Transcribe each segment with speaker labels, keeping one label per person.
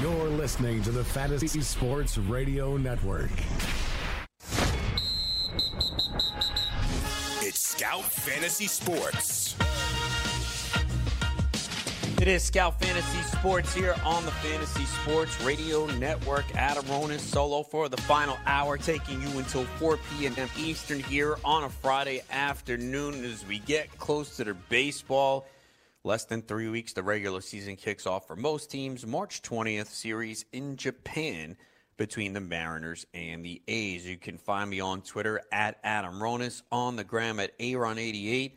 Speaker 1: You're listening to the Fantasy Sports Radio Network.
Speaker 2: It's Scout Fantasy Sports.
Speaker 3: It is Scout Fantasy Sports here on the Fantasy Sports Radio Network. Adam Ronis solo for the final hour, taking you until 4 p.m. Eastern here on a Friday afternoon as we get close to the baseball. Less than three weeks, the regular season kicks off for most teams. March 20th series in Japan between the Mariners and the A's. You can find me on Twitter at Adam Ronis, on the gram at Aaron88.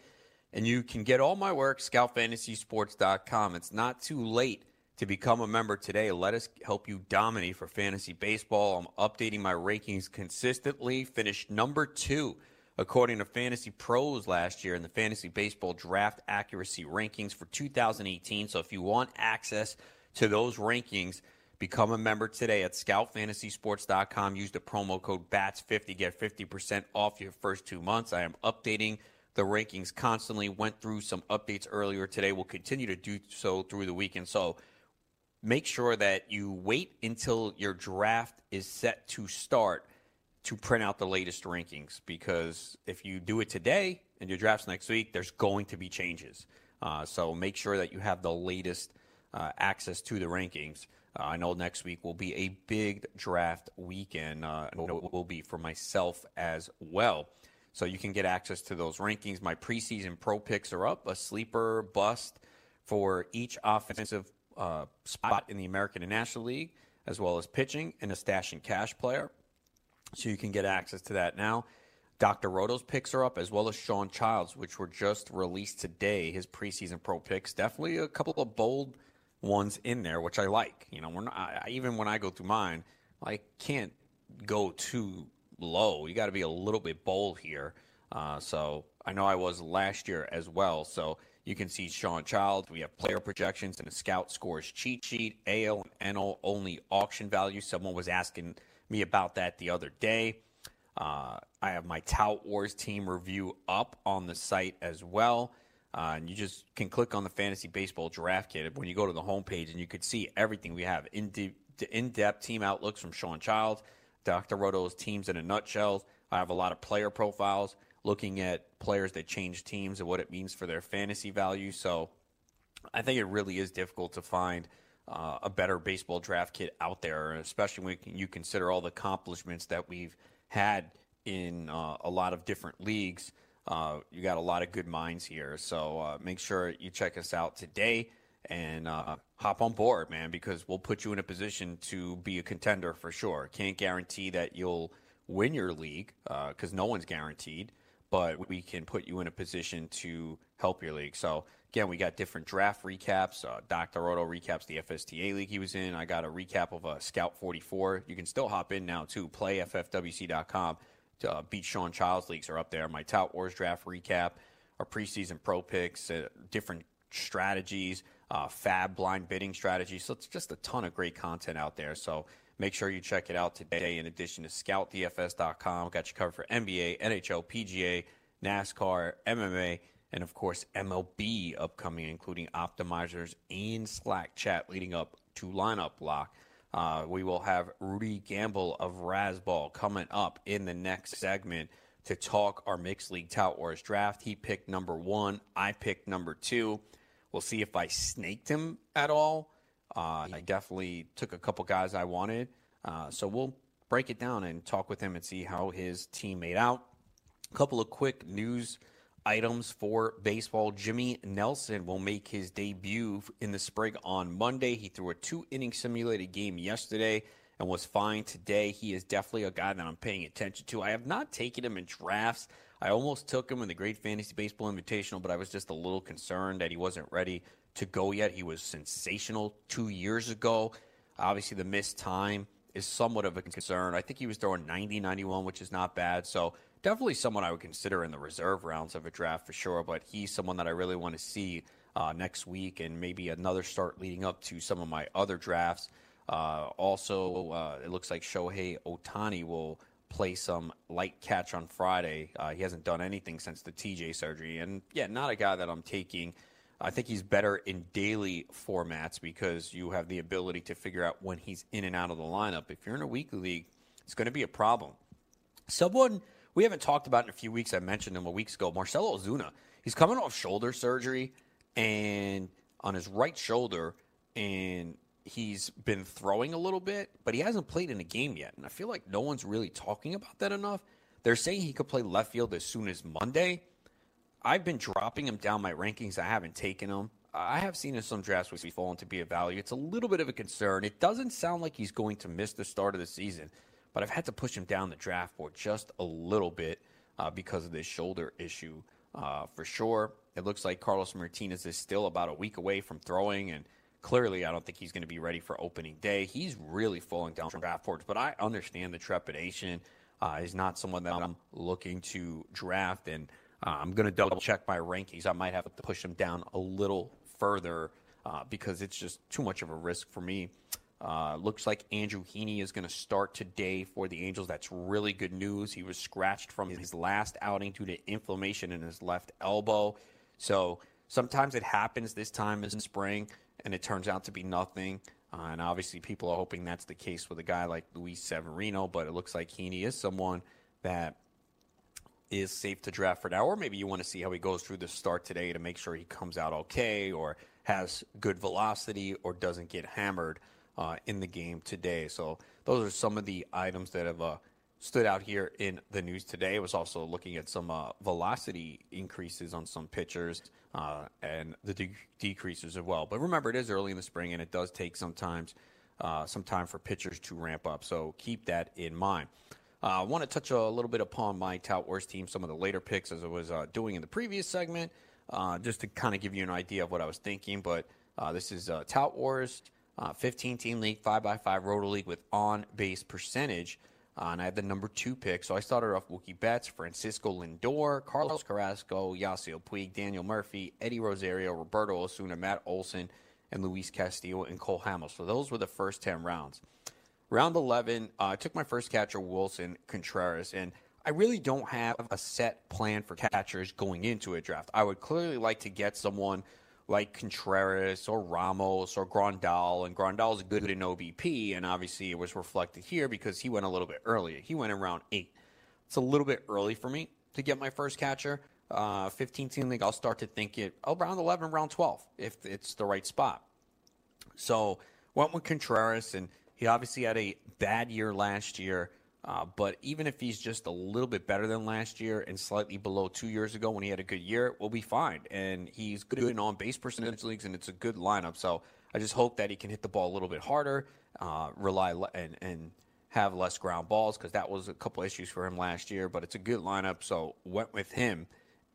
Speaker 3: And you can get all my work, scoutfantasysports.com. It's not too late to become a member today. Let us help you dominate for fantasy baseball. I'm updating my rankings consistently. Finished number two, according to Fantasy Pros last year in the Fantasy Baseball Draft Accuracy Rankings for 2018. So if you want access to those rankings, become a member today at scoutfantasysports.com. Use the promo code BATS50. Get 50% off your first two months. I am updating the rankings constantly. Went through some updates earlier today. We'll continue to do so through the weekend. So make sure that you wait until your draft is set to start to print out the latest rankings because if you do it today and your draft's next week, there's going to be changes. Uh, so make sure that you have the latest uh, access to the rankings. Uh, I know next week will be a big draft weekend. Uh, it will be for myself as well. So you can get access to those rankings. My preseason pro picks are up, a sleeper bust for each offensive uh, spot in the American and National League, as well as pitching and a stash and cash player. So you can get access to that now. Dr. Roto's picks are up, as well as Sean Childs, which were just released today. His preseason pro picks, definitely a couple of bold ones in there, which I like. You know, we're not, I, even when I go through mine, I can't go too low. You got to be a little bit bold here. Uh, so I know I was last year as well. So you can see Sean Childs. We have player projections and a scout scores cheat sheet, AL and NL only auction value. Someone was asking me about that the other day. Uh, I have my Tout Wars team review up on the site as well. Uh, and you just can click on the fantasy baseball draft kit when you go to the homepage, and you could see everything we have in, de- in depth team outlooks from Sean Child, Dr. Roto's teams in a nutshell. I have a lot of player profiles looking at players that change teams and what it means for their fantasy value. So I think it really is difficult to find uh, a better baseball draft kit out there, especially when you consider all the accomplishments that we've had in uh, a lot of different leagues. Uh, you got a lot of good minds here. So uh, make sure you check us out today and uh, hop on board, man, because we'll put you in a position to be a contender for sure. Can't guarantee that you'll win your league because no one's guaranteed, but we can put you in a position to help your league. So again, we got different draft recaps. Uh, Dr. Roto recaps the FSTA league he was in. I got a recap of a Scout 44. You can still hop in now too. PlayFFWC.com. To, uh, beat Sean Childs leagues are up there. My Tout Wars draft recap, our preseason pro picks, uh, different strategies, uh, fab blind bidding strategies. So it's just a ton of great content out there. So make sure you check it out today. In addition to ScoutDFS.com, got you covered for NBA, NHL, PGA, NASCAR, MMA, and of course MLB upcoming, including optimizers and Slack chat leading up to lineup lock. Uh, we will have Rudy Gamble of Razzball coming up in the next segment to talk our mixed league tout wars draft. He picked number one. I picked number two. We'll see if I snaked him at all. Uh, I definitely took a couple guys I wanted. Uh, so we'll break it down and talk with him and see how his team made out. A couple of quick news items for baseball. Jimmy Nelson will make his debut in the spring on Monday. He threw a two inning simulated game yesterday and was fine today. He is definitely a guy that I'm paying attention to. I have not taken him in drafts. I almost took him in the Great Fantasy Baseball Invitational, but I was just a little concerned that he wasn't ready to go yet. He was sensational two years ago. Obviously, the missed time is somewhat of a concern. I think he was throwing 90, 91, which is not bad. So definitely someone I would consider in the reserve rounds of a draft for sure. But he's someone that I really want to see uh, next week and maybe another start leading up to some of my other drafts. Uh, also, uh, it looks like Shohei Ohtani will play some light catch on Friday. Uh, he hasn't done anything since the TJ surgery. And yeah, not a guy that I'm taking I think he's better in daily formats because you have the ability to figure out when he's in and out of the lineup. If you're in a weekly league, it's going to be a problem. Someone we haven't talked about in a few weeks, I mentioned him a week ago, Marcelo Ozuna. He's coming off shoulder surgery and on his right shoulder, and he's been throwing a little bit, but he hasn't played in a game yet. And I feel like no one's really talking about that enough. They're saying he could play left field as soon as Monday. I've been dropping him down my rankings. I haven't taken him. I have seen in some drafts where he's fallen to be a value. It's a little bit of a concern. It doesn't sound like he's going to miss the start of the season, but I've had to push him down the draft board just a little bit uh, because of this shoulder issue. Uh, for sure, it looks like Carlos Martinez is still about a week away from throwing, and clearly, I don't think he's going to be ready for opening day. He's really falling down from draft boards, but I understand the trepidation. Uh, he's not someone that I'm looking to draft, and uh, I'm going to double check my rankings. I might have to push him down a little further uh, because it's just too much of a risk for me. Uh, looks like Andrew Heaney is going to start today for the Angels. That's really good news. He was scratched from his last outing due to inflammation in his left elbow. So sometimes it happens this time in spring, and it turns out to be nothing. Uh, and obviously, people are hoping that's the case with a guy like Luis Severino, but it looks like Heaney is someone that is safe to draft for now, or maybe you want to see how he goes through the start today to make sure he comes out okay or has good velocity or doesn't get hammered uh, in the game today. So those are some of the items that have uh, stood out here in the news today. I was also looking at some uh, velocity increases on some pitchers uh, and the de- decreases as well. But remember, it is early in the spring, and it does take sometimes uh, some time for pitchers to ramp up. So keep that in mind. Uh, I want to touch a little bit upon my Tout Wars team, some of the later picks as I was doing in the previous segment, just to kind of give you an idea of what I was thinking. But this is Tout Wars, uh, 15 team league, 5x5 Roto League with on base percentage. and I had the number two pick. So I started off Mookie Betts, Francisco Lindor, Carlos Carrasco, Yasiel Puig, Daniel Murphy, Eddie Rosario, Roberto Osuna, Matt Olson, and Luis Castillo and Cole Hamels. So those were the first 10 rounds. Round 11, uh, I took my first catcher, Willson Contreras, and I really don't have a set plan for catchers going into a draft. I would clearly like to get someone like Contreras or Ramos or Grandal, and Grandal is good in OBP, and obviously it was reflected here because he went a little bit earlier. He went in round eight. It's a little bit early for me to get my first catcher. Uh, 15 team league, I'll start to think it oh, round 11, round 12, if it's the right spot. So went with Contreras, and he obviously had a bad year last year, uh, but even if he's just a little bit better than last year and slightly below two years ago when he had a good year, we'll be fine. And he's good in on base percentage leagues, and it's a good lineup. So I just hope that he can hit the ball a little bit harder, uh, rely le- and and have less ground balls because that was a couple issues for him last year. But it's a good lineup, so went with him.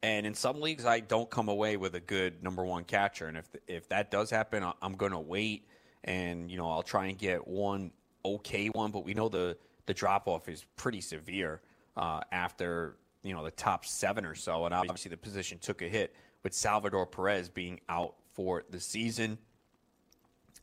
Speaker 3: And in some leagues, I don't come away with a good number one catcher. And if if that does happen, I'm going to wait and you know I'll try and get one okay one, but we know the the drop off is pretty severe uh, after you know the top seven or so, and obviously the position took a hit with Salvador Perez being out for the season.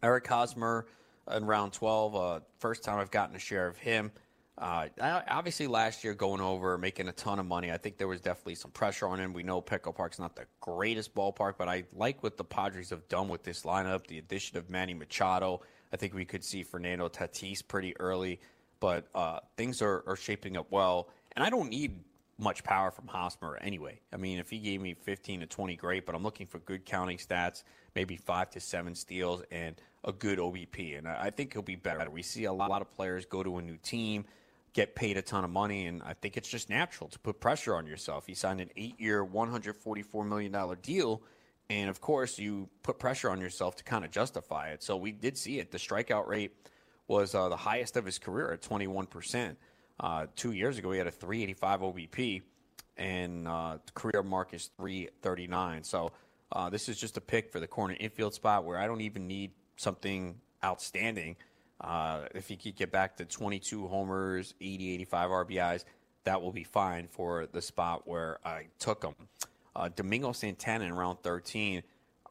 Speaker 3: Eric Hosmer in round 12, uh, first time I've gotten a share of him. Uh, obviously, last year going over, making a ton of money. I think there was definitely some pressure on him. We know Petco Park's not the greatest ballpark, but I like what the Padres have done with this lineup. The addition of Manny Machado. I think we could see Fernando Tatis pretty early, but uh, things are, are shaping up well. And I don't need much power from Hosmer anyway. I mean, if he gave me 15 to 20, great, but I'm looking for good counting stats, maybe five to seven steals, and a good OBP. And I think he'll be better. We see a lot of players go to a new team get paid a ton of money, and I think it's just natural to put pressure on yourself. He signed an eight-year, $144 million deal, and of course, you put pressure on yourself to kind of justify it. So we did see it. The strikeout rate was uh, the highest of his career at 21%. Uh, two years ago, he had a 385 OBP, and uh, career mark is 339. So uh, this is just a pick for the corner infield spot where I don't even need something outstanding – uh, if he could get back to 22 homers, 80, 85 RBIs, that will be fine for the spot where I took him. Uh, Domingo Santana in round 13,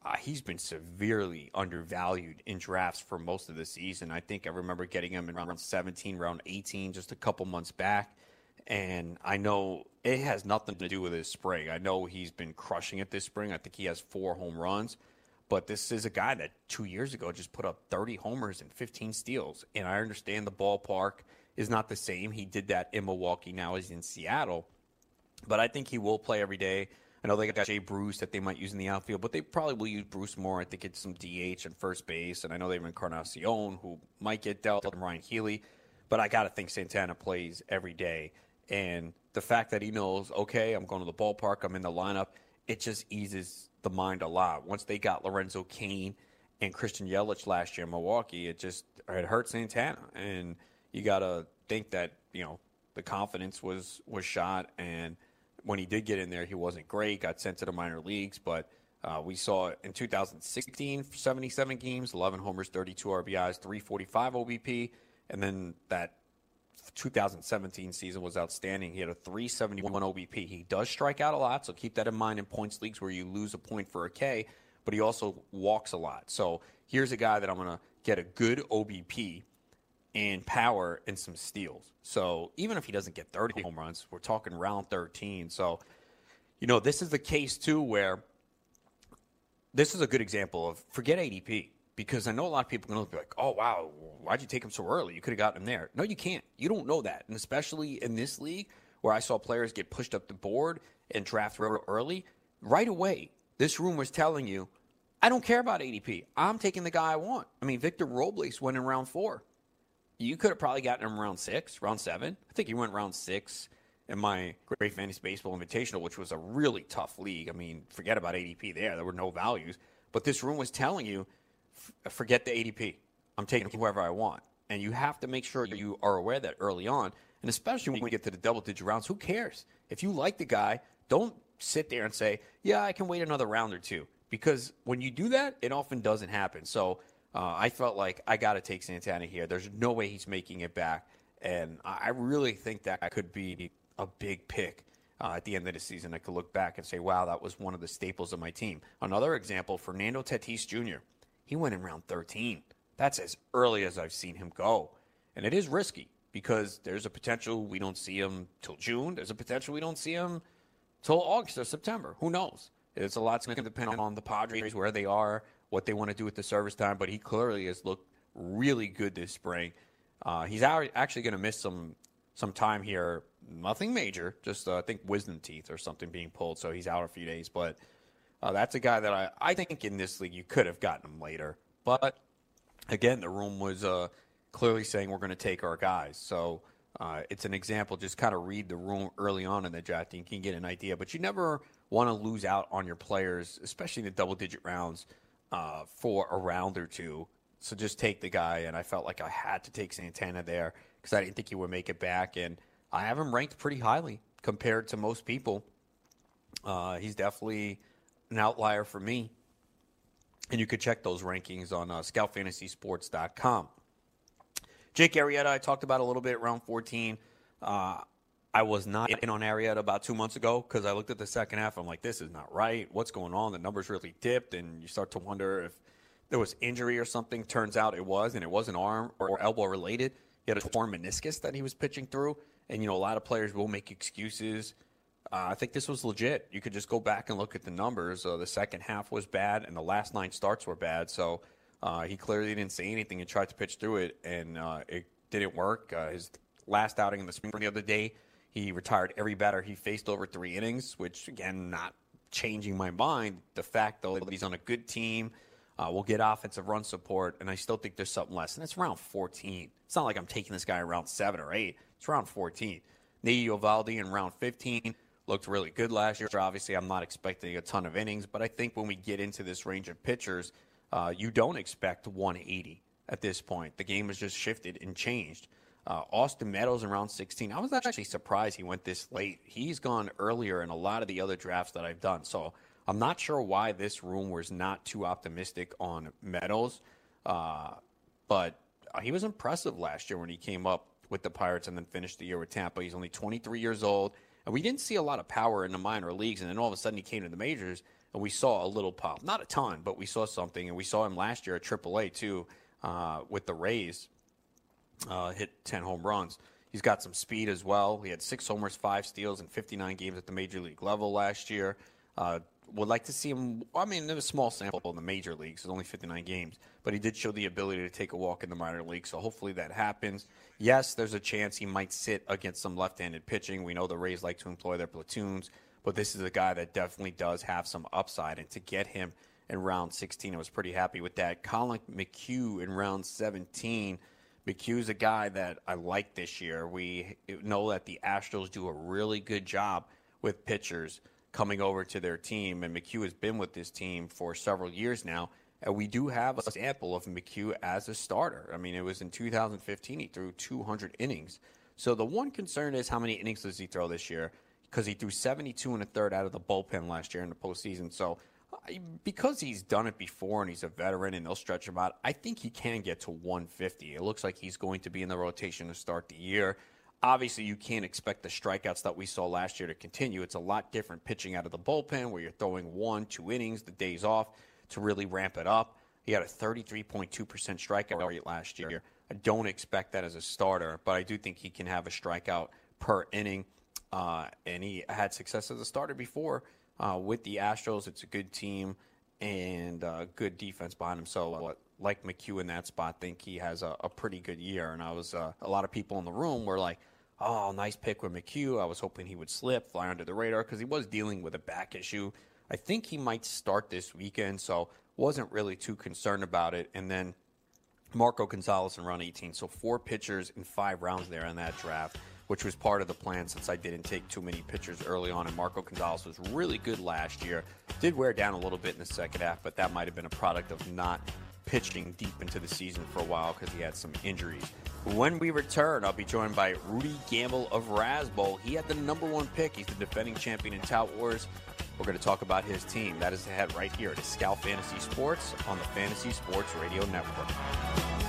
Speaker 3: uh, he's been severely undervalued in drafts for most of the season. I think I remember getting him in round 17, round 18, just a couple months back. And I know it has nothing to do with his spring. I know he's been crushing it this spring. I think he has four home runs. But this is a guy that two years ago just put up 30 homers and 15 steals. And I understand the ballpark is not the same. He did that in Milwaukee. Now he's in Seattle. But I think he will play every day. I know they got Jay Bruce that they might use in the outfield, but they probably will use Bruce more. I think it's some DH and first base. And I know they have Encarnacion, who might get dealt, and Ryon Healy. But I got to think Santana plays every day. And the fact that he knows, okay, I'm going to the ballpark, I'm in the lineup, it just eases the mind a lot. Once they got Lorenzo Cain and Christian Yelich last year in Milwaukee, it just it hurt Santana. And you got to think that, you know, the confidence was was shot and when he did get in there, he wasn't great. Got sent to the minor leagues, but uh, we saw in 2016 77 games, 11 homers, 32 RBIs, 345 OBP, and then that 2017 season was outstanding. He had a 371 OBP. He does strike out a lot, so keep that in mind in points leagues where you lose a point for a K, but he also walks a lot. So here's a guy that I'm going to get a good OBP and power and some steals. So even if he doesn't get 30 home runs, we're talking round 13. So, you know, this is the case too where this is a good example of forget ADP because I know a lot of people are going to be like, oh, wow, why'd you take him so early? You could have gotten him there. No, you can't. You don't know that. And especially in this league where I saw players get pushed up the board and draft real early, right away, this room was telling you, I don't care about ADP. I'm taking the guy I want. I mean, Victor Robles went in round four. You could have probably gotten him round six, round seven. I think he went round six in my Great Fantasy Baseball Invitational, which was a really tough league. I mean, forget about ADP there. There were no values. But this room was telling you, forget the ADP. I'm taking whoever I want. And you have to make sure you are aware of that early on. And especially when we get to the double digit rounds, who cares? If you like the guy, don't sit there and say, yeah, I can wait another round or two. Because when you do that, it often doesn't happen. So uh, I felt like I got to take Santana here. There's no way he's making it back, and I really think that could be a big pick uh, at the end of the season. I could look back and say, "Wow, that was one of the staples of my team." Another example: Fernando Tatis Jr. He went in round 13. That's as early as I've seen him go, and it is risky because there's a potential we don't see him till June. There's a potential we don't see him till August or September. Who knows? It's a lot's going to depend on the Padres where they are what they want to do with the service time, but he clearly has looked really good this spring. Uh, he's actually going to miss some some time here. Nothing major, just uh, I think wisdom teeth or something being pulled, so he's out a few days. But uh, that's a guy that I, I think in this league you could have gotten him later. But again, the room was uh, clearly saying we're going to take our guys. So uh, it's an example. Just kind of read the room early on in the draft, and you can get an idea. But you never want to lose out on your players, especially in the double digit rounds uh, for a round or two. So just take the guy, and I felt like I had to take Santana there because I didn't think he would make it back, and I have him ranked pretty highly compared to most people. Uh, he's definitely an outlier for me, and you could check those rankings on uh, ScoutFantasySports.com. Jake Arrieta, I talked about a little bit around 14. Uh, I was not in on Arrieta about two months ago because I looked at the second half. I'm like, this is not right. What's going on? The numbers really dipped, and you start to wonder if there was injury or something. Turns out it was, and it wasn't arm or elbow related. He had a torn meniscus that he was pitching through, and you know a lot of players will make excuses. Uh, I think this was legit. You could just go back and look at the numbers. Uh, the second half was bad, and the last nine starts were bad. So uh, he clearly didn't say anything and tried to pitch through it, and uh, it didn't work. Uh, his last outing in the spring the other day he retired every batter he faced over three innings, which, again, not changing my mind. The fact, though, that he's on a good team, uh, will get offensive run support, and I still think there's something less. And it's round 14. It's not like I'm taking this guy around 7 or 8. It's round 14. Nate Eovaldi in round 15 looked really good last year. Obviously, I'm not expecting a ton of innings, but I think when we get into this range of pitchers, uh, you don't expect 180 at this point. The game has just shifted and changed. Uh, Austin Meadows in round 16. I was actually surprised he went this late. He's gone earlier in a lot of the other drafts that I've done. So I'm not sure why this room was not too optimistic on Meadows. Uh, but he was impressive last year when he came up with the Pirates and then finished the year with Tampa. He's only 23 years old. And we didn't see a lot of power in the minor leagues. And then all of a sudden he came to the majors and we saw a little pop. Not a ton, but we saw something. And we saw him last year at AAA too uh, with the Rays uh, hit 10 home runs. He's got some speed as well. He had six homers, five steals, and 59 games at the major league level last year. Uh, would like to see him. I mean, it was a small sample in the major leagues. It's only 59 games, but he did show the ability to take a walk in the minor league. So hopefully that happens. Yes, there's a chance he might sit against some left-handed pitching. We know the Rays like to employ their platoons, but this is a guy that definitely does have some upside. And to get him in round 16, I was pretty happy with that. Collin McHugh in round 17. McHugh's a guy that I like this year. We know that the Astros do a really good job with pitchers coming over to their team, and McHugh has been with this team for several years now. And we do have a sample of McHugh as a starter. I mean, it was in 2015 he threw 200 innings. So the one concern is how many innings does he throw this year? Because he threw 72 and a third out of the bullpen last year in the postseason. So because he's done it before and he's a veteran and they'll stretch him out, I think he can get to 150. It looks like he's going to be in the rotation to start the year. Obviously, you can't expect the strikeouts that we saw last year to continue. It's a lot different pitching out of the bullpen where you're throwing one, two innings, the days off to really ramp it up. He had a 33.2% strikeout rate last year. I don't expect that as a starter, but I do think he can have a strikeout per inning. Uh, and he had success as a starter before uh, with the Astros. It's a good team and uh, good defense behind him. So, like McHugh in that spot, think he has a, a pretty good year. And I was uh, a lot of people in the room were like, "Oh, nice pick with McHugh." I was hoping he would slip, fly under the radar because he was dealing with a back issue. I think he might start this weekend, so wasn't really too concerned about it. And then Marco Gonzalez in round 18. So four pitchers in five rounds there in that draft, which was part of the plan since I didn't take too many pitchers early on. And Marco Gonzalez was really good last year. Did wear down a little bit in the second half, but that might have been a product of not pitching deep into the season for a while because he had some injuries. When we return, I'll be joined by Rudy Gamble of Razzball. He had the number one pick. He's the defending champion in Tout Wars. We're going to talk about his team. That is ahead right here at Scout Fantasy Sports on the Fantasy Sports Radio Network.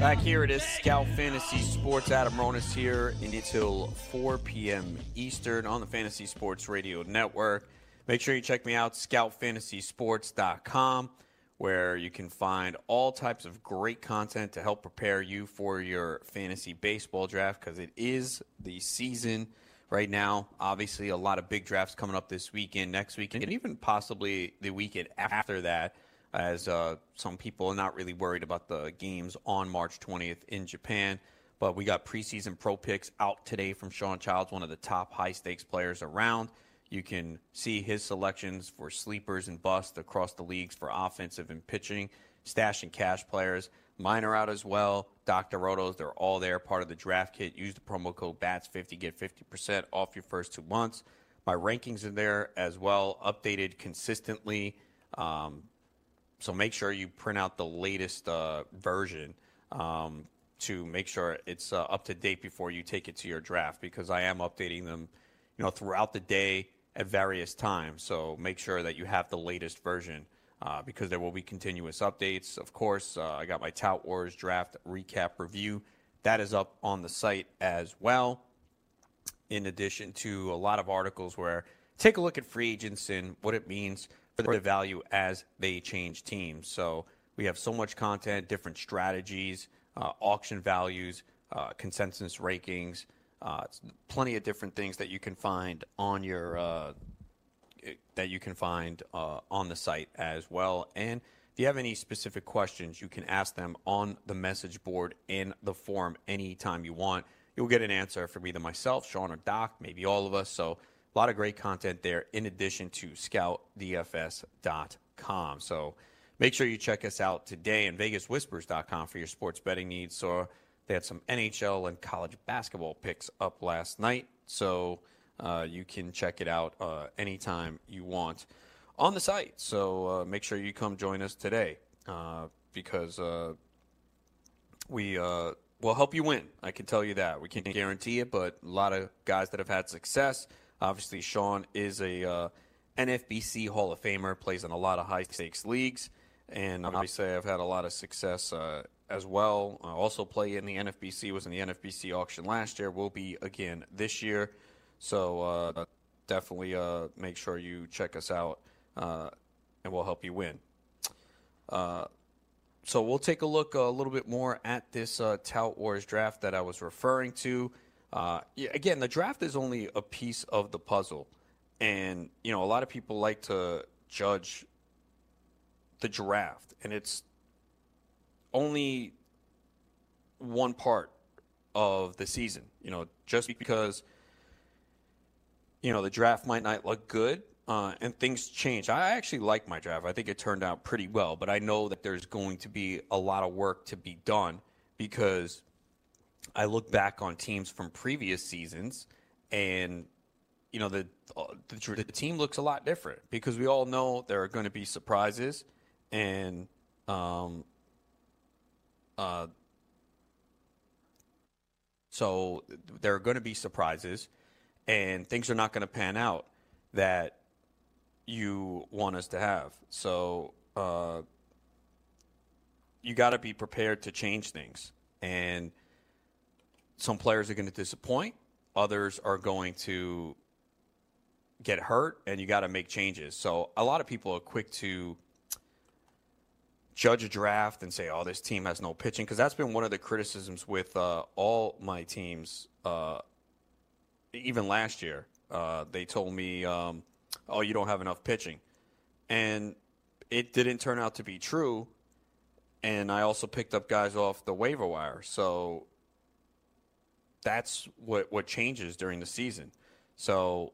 Speaker 3: Back here it is Scout Fantasy Sports. Adam Ronis here until 4 p.m. Eastern on the Fantasy Sports Radio Network. Make sure you check me out, scoutfantasysports.com, where you can find all types of great content to help prepare you for your fantasy baseball draft because it is the season right now. Obviously, a lot of big drafts coming up this weekend, next weekend, and even possibly the weekend after that as uh, some people are not really worried about the games on March 20th in Japan. But we got preseason pro picks out today from Sean Childs, one of the top high stakes players around. You can see his selections for sleepers and busts across the leagues for offensive and pitching, stash and cash players. Mine are out as well. Dr. Rotos, they're all there, part of the draft kit. Use the promo code BATS50, get 50% off your first two months. My rankings are there as well, updated consistently. Um, so make sure you print out the latest uh, version um, to make sure it's uh, up to date before you take it to your draft because I am updating them, you know, throughout the day at various times. So make sure that you have the latest version uh, because there will be continuous updates. Of course, uh, I got my Tout Wars draft recap review that is up on the site as well. In addition to a lot of articles where take a look at free agents and what it means for the value as they change teams. So we have so much content, different strategies, uh, auction values, uh, consensus rankings, uh, plenty of different things that you can find on your uh, that you can find uh, on the site as well. And if you have any specific questions, you can ask them on the message board in the forum anytime you want. You'll get an answer from either myself, Sean, or Doc, maybe all of us. So a lot of great content there in addition to scoutdfs.com. So make sure you check us out today and vegaswhispers.com for your sports betting needs. So they had some NHL and college basketball picks up last night. So uh, you can check it out uh, anytime you want. on the site. So uh, make sure you come join us today uh, because uh, we uh, will help you win. I can tell you that. We can't guarantee it, but a lot of guys that have had success. Obviously, Sean is a uh, NFBC Hall of Famer, plays in a lot of high stakes leagues, and obviously I've had a lot of success uh, as well. I also play in the NFBC. Was in the NFBC auction last year. Will be again this year. So definitely make sure you check us out uh, and we'll help you win. Uh, so we'll take a look a little bit more at this uh, Tout Wars draft that I was referring to. Uh, again, the draft is only a piece of the puzzle, and you know a lot of people like to judge the draft, and it's only one part of the season. You know, just because you know the draft might not look good uh, and things change. I actually like my draft. I think it turned out pretty well, but I know that there's going to be a lot of work to be done because I look back on teams from previous seasons, and you know the the, the team looks a lot different because we all know there are going to be surprises, and um, uh, so there are going to be surprises, and things are not going to pan out that you want us to have. So uh, you got to be prepared to change things. And some players are going to disappoint, others are going to get hurt, and you got to make changes. So a lot of people are quick to judge a draft and say, "Oh, this team has no pitching," because that's been one of the criticisms with uh, all my teams. Uh, even last year, uh, they told me, um, oh, you don't have enough pitching. And it didn't turn out to be true. And I also picked up guys off the waiver wire. So that's what, what changes during the season. So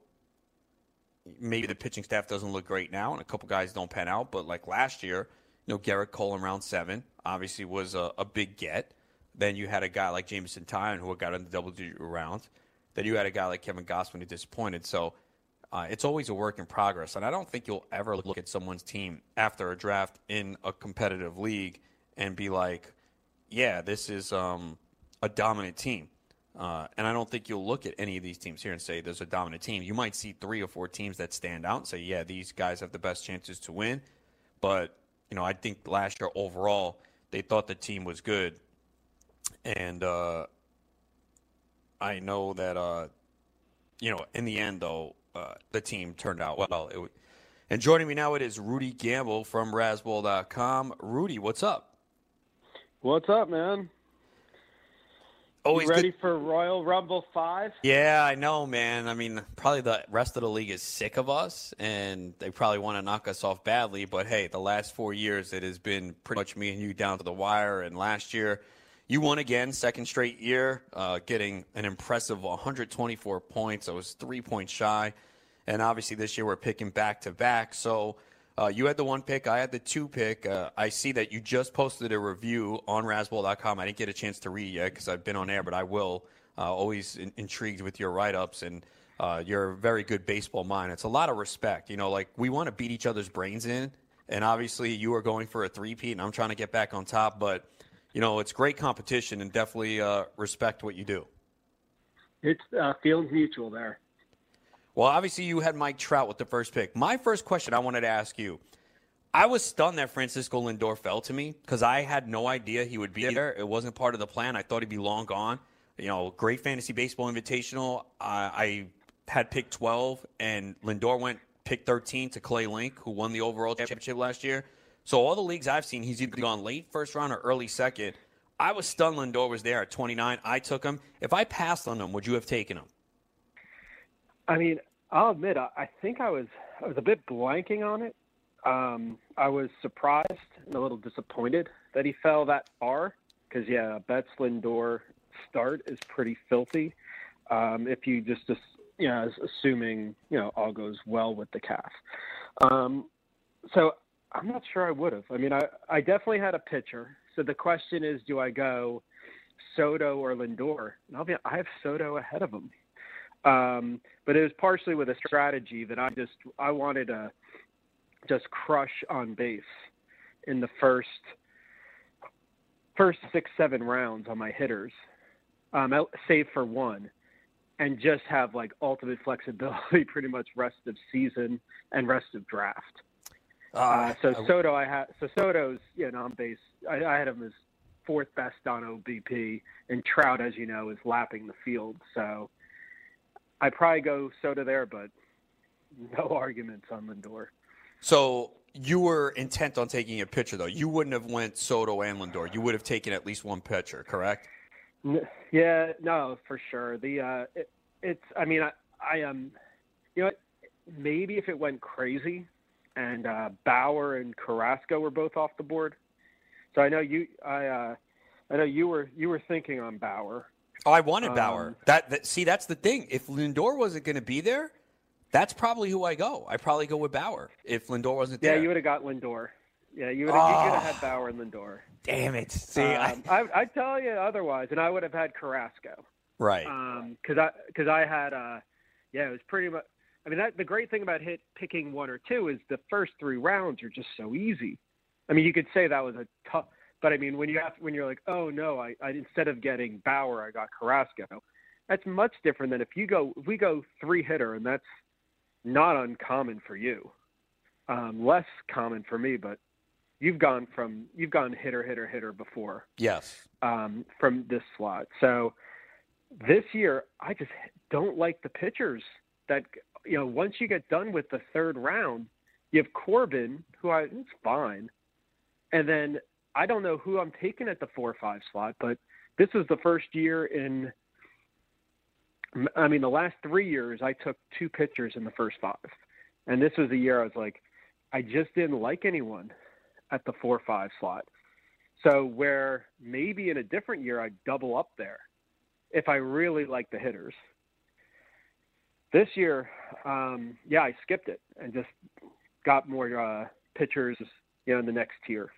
Speaker 3: maybe the pitching staff doesn't look great now, and a couple guys don't pan out. But like last year, you know, Gerrit Cole in round seven obviously was a, a big get. Then you had a guy like Jameson Taillon who got in the double digit rounds. Then you had a guy like Kevin Gausman who disappointed. So uh, it's always a work in progress. And I don't think you'll ever look at someone's team after a draft in a competitive league and be like, yeah, this is um, a dominant team. Uh, and I don't think you'll look at any of these teams here and say there's a dominant team. You might see three or four teams that stand out and say, yeah, these guys have the best chances to win. But, you know, I think last year overall, they thought the team was good. And uh, I know that, uh, you know, in the end, though, uh, the team turned out well. It, and joining me now it is Rudy Gamble from Razzball.com. Rudy, what's up?
Speaker 4: What's up, man?
Speaker 3: Always
Speaker 4: you ready
Speaker 3: good.
Speaker 4: for Royal Rumble Five?
Speaker 3: Yeah, I know, man. I mean, probably the rest of the league is sick of us, and they probably want to knock us off badly. But hey, the last four years, it has been pretty much me and you down to the wire. And last year, you won again, second straight year, uh, getting an impressive 124 points. I was three points shy. And obviously, this year we're picking back to back. So uh, you had the one pick, I had the two pick. Uh, I see that you just posted a review on Razzball.com. I didn't get a chance to read yet because I've been on air, but I will. Uh, always in- intrigued with your write ups and uh, your very good baseball mind. It's a lot of respect. You know, like we want to beat each other's brains in. And obviously, you are going for a three-peat, and I'm trying to get back on top. But you know, it's great competition and definitely uh, respect what you do.
Speaker 4: It's uh, feelings mutual there.
Speaker 3: Well, obviously, you had Mike Trout with the first pick. My first question I wanted to ask you I was stunned that Francisco Lindor fell to me because I had no idea he would be there. It wasn't part of the plan. I thought he'd be long gone. You know, great fantasy baseball invitational. I had pick 12, and Lindor went pick 13 to Clay Link, who won the overall championship last year. So all the leagues I've seen, he's either gone late first round or early second. I was stunned Lindor was there at 29. I took him. If I passed on him, would you have taken him?
Speaker 4: I mean, I'll admit, I, I think I was I was a bit blanking on it. Um, I was surprised and a little disappointed that he fell that far because yeah, Betts Lindor start is pretty filthy. Um, if you just, just you know, assuming you know all goes well with the calf. Um, so I'm not sure I would have. I mean, I, I definitely had a pitcher. So the question is, do I go Soto or Lindor? And I'll be, I have Soto ahead of him. Um, but it was partially with a strategy that I just I wanted to just crush on base in the first first six seven rounds on my hitters, um, save for one, and just have like ultimate flexibility pretty much rest of season and rest of draft. Uh, uh, so I, Soto, I had so Soto's you know on base. I, I had him as fourth best on OBP, and Trout, as you know, is lapping the field. So I probably go Soto there, but no arguments on Lindor.
Speaker 3: So you were intent on taking a pitcher, though. You wouldn't have went Soto and Lindor. You would have taken at least one pitcher, correct?
Speaker 4: Yeah, no, for sure. The uh, it, it's. I mean, I, I um, you know, maybe if it went crazy, and uh, Bauer and Carrasco were both off the board. So I know you. I. Uh, I know you were you were thinking on Bauer.
Speaker 3: Oh, I wanted Bauer. Um, that, that see, that's the thing. If Lindor wasn't going to be there, that's probably who I go. I probably go with Bauer if Lindor wasn't
Speaker 4: yeah,
Speaker 3: there.
Speaker 4: Yeah, you would have got Lindor. Yeah, you would have, oh, you could have had Bauer and Lindor.
Speaker 3: Damn it! See,
Speaker 4: um, I, I, I tell you otherwise, and I would have had Carrasco.
Speaker 3: Right.
Speaker 4: Because um, I because I had uh, yeah, it was pretty much. I mean, that the great thing about hit picking one or two is the first three rounds are just so easy. I mean, you could say that was a tough, but I mean, when you have when you're like, oh no, I, I instead of getting Bauer, I got Carrasco. That's much different than if you go if we go three hitter, and that's not uncommon for you. Um, less common for me, but you've gone from you've gone hitter, hitter, hitter before.
Speaker 3: Yes.
Speaker 4: Um, from this slot, so this year I just don't like the pitchers that you know. Once you get done with the third round, you have Corbin, who I it's fine, and then I don't know who I'm taking at the four or five slot, but this is the first year in I mean, the last three years, I took two pitchers in the first five, and this was the year I was like, I just didn't like anyone at the four or five slot. So where maybe in a different year I'd double up there if I really like the hitters. This year, um, yeah, I skipped it and just got more uh, pitchers, you know, in the next tier.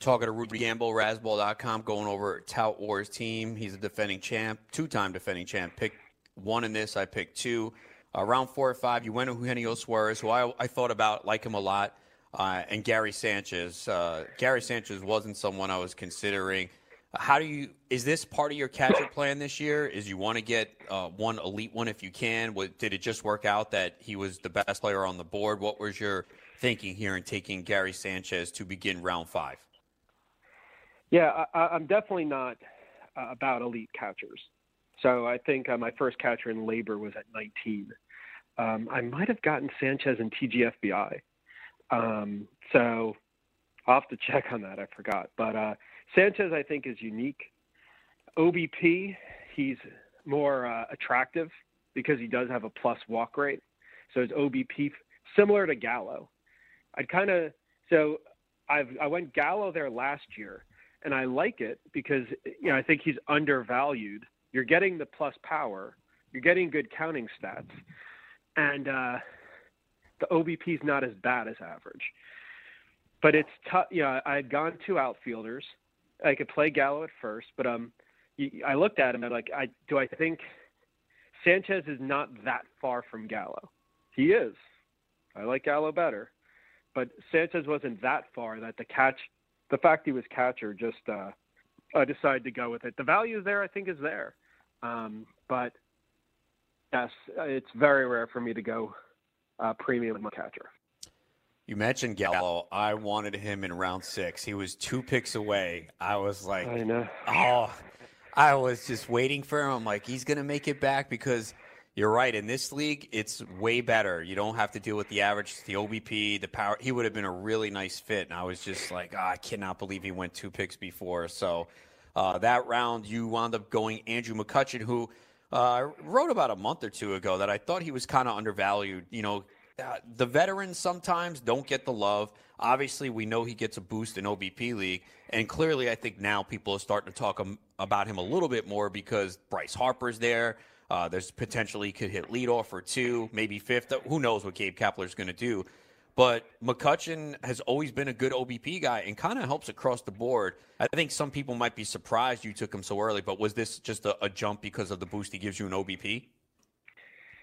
Speaker 3: Talking to Rudy Gamble, Razzball.com, going over Tout Wars team. He's a defending champ, two time defending champ. Picked one in this, I picked two. Uh, round four or five, you went to Eugenio Suarez, who I, I thought about, like him a lot, uh, and Gary Sanchez. Uh, Gary Sanchez wasn't someone I was considering. How do you? Is this part of your catcher plan this year? Is you want to get uh, one elite one if you can? What, did it just work out that he was the best player on the board? What was your thinking here in taking Gary Sanchez to begin round five?
Speaker 4: Yeah, I, am definitely not uh, about elite catchers. So I think uh, my first catcher in LABR was at 19. Um, I might have gotten Sanchez and TGFBI. Um, so I'll have to check on that. I forgot. But uh, Sanchez, I think, is unique. OBP, he's more uh, attractive because he does have a plus walk rate. So his OBP similar to Gallo. I'd kind of so I've I went Gallo there last year, and I like it because you know I think he's undervalued. You're getting the plus power, you're getting good counting stats, and uh, the OBP is not as bad as average. But it's tough. You know, I had gone two outfielders. I could play Gallo at first, but um, I looked at him and like, I do I think Sanchez is not that far from Gallo. He is. I like Gallo better, but Sanchez wasn't that far that the catch the fact he was catcher just uh, I decided to go with it. The value there, I think, is there, um, but yes, it's very rare for me to go uh, premium catcher.
Speaker 3: You mentioned Gallo. I wanted him in round six. He was two picks away. I was like,
Speaker 4: I know.
Speaker 3: oh, I was just waiting for him. I'm like, he's gonna make it back because you're right. In this league, it's way better. You don't have to deal with the average, the OBP, the power. He would have been a really nice fit. And I was just like, oh, I cannot believe he went two picks before. So uh, that round, you wound up going Andrew McCutchen, who uh, wrote about a month or two ago that I thought he was kind of undervalued. You know, uh, the veterans sometimes don't get the love. Obviously, we know he gets a boost in OBP league, and clearly, I think now people are starting to talk about him a little bit more because Bryce Harper's there. Uh, there's potentially could hit leadoff or two, maybe fifth. Who knows what Gabe Kapler's going to do? But McCutchen has always been a good OBP guy and kind of helps across the board. I think some people might be surprised you took him so early, but was this just a, a, jump because of the boost he gives you in OBP?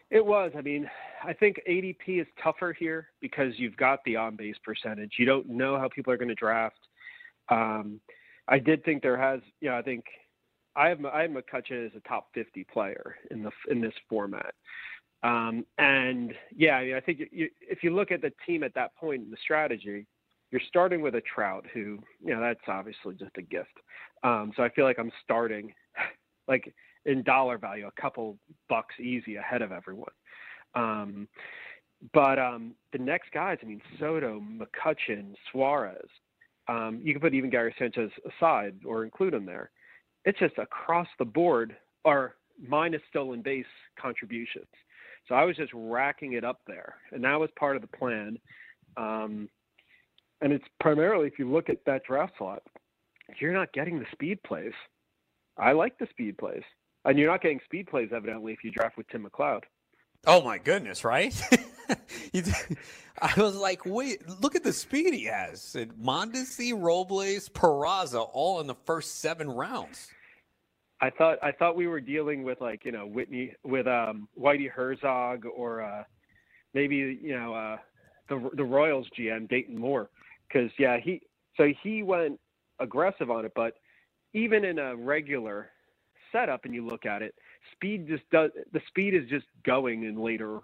Speaker 4: It was. I mean, I think ADP is tougher here because you've got the on base percentage. You don't know how people are going to draft. Um, I did think there has, you know, I think I have I have McCutchen as a top 50 player in the in this format. Um, and yeah, I mean, I think you, if you look at the team at that point in the strategy, you're starting with a Trout who, you know, that's obviously just a gift. Um, so I feel like I'm starting like in dollar value, a couple bucks easy ahead of everyone. Um, but um, the next guys, I mean, Soto, McCutchen, Suarez, um, you can put even Gary Sanchez aside or include him there. It's just across the board are minus stolen base contributions. So I was just racking it up there, and that was part of the plan. Um, and it's primarily if you look at that draft slot, you're not getting the speed plays. I like the speed plays. And you're not getting speed plays, evidently, if you draft with Tim McLeod.
Speaker 3: Oh my goodness, right? I was like, wait, look at the speed he has. Mondesi, Robles, Peraza, all in the first seven rounds.
Speaker 4: I thought I thought we were dealing with like you know Whitney with um, Whitey Herzog or uh, maybe you know uh, the the Royals GM Dayton Moore. Because yeah he so he went aggressive on it, but even in a regular setup and you look at it, speed just does the speed is just going in later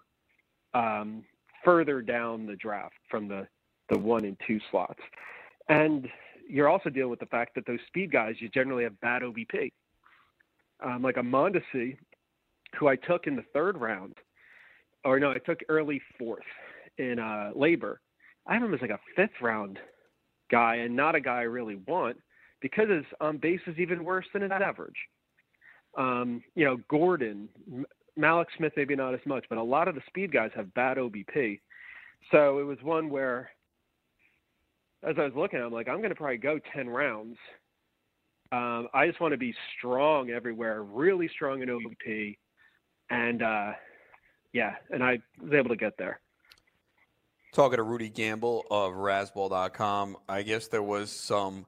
Speaker 4: um, further down the draft from the the one and two slots, and you're also dealing with the fact that those speed guys you generally have bad OBP, um, like a Mondesi, who I took in the third round, or no, I took early fourth in uh, LABR. I have him as like a fifth round guy and not a guy I really want because his on base is even worse than his average um, you know, Gordon, Mallex Smith, maybe not as much, but a lot of the speed guys have bad OBP. So it was one where, as I was looking, I'm like, I'm going to probably go 10 rounds. Um, I just want to be strong everywhere, really strong in OBP. And uh, yeah, and I was able to get there.
Speaker 3: Talking to Rudy Gamble of Razzball.com, I guess there was some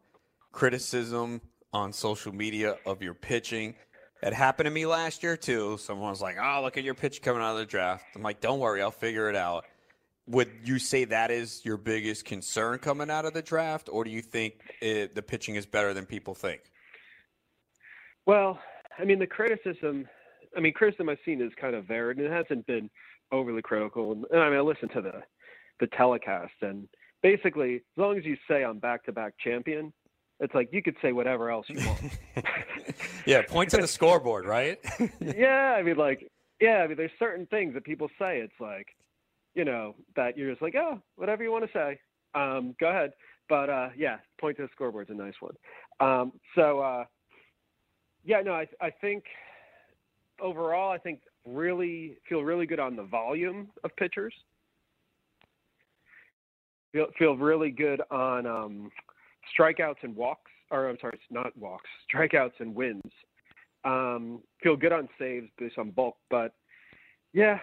Speaker 3: criticism on social media of your pitching. It happened to me last year too. Someone was like, "Oh, look at your pitch coming out of the draft." I'm like, "Don't worry, I'll figure it out." Would you say that is your biggest concern coming out of the draft, or do you think it, the pitching is better than people think?
Speaker 4: Well, I mean, the criticism, I mean, criticism I've seen is kind of varied, and it hasn't been overly critical. And I mean, I listen to the the telecast, and basically, as long as you say I'm back-to-back champion, it's like you could say whatever else you want.
Speaker 3: yeah, point to the scoreboard, right?
Speaker 4: yeah, I mean, like, yeah, I mean, there's certain things that people say. It's like, you know, that you're just like, oh, whatever you want to say, um, go ahead. But uh, yeah, point to the scoreboard's a nice one. Um, so uh, yeah, no, I, I think overall, I think really feel really good on the volume of pitchers. Feel feel really good on um, strikeouts and walks, or I'm sorry, it's not walks, strikeouts and wins. Um, feel good on saves based on bulk, but yeah,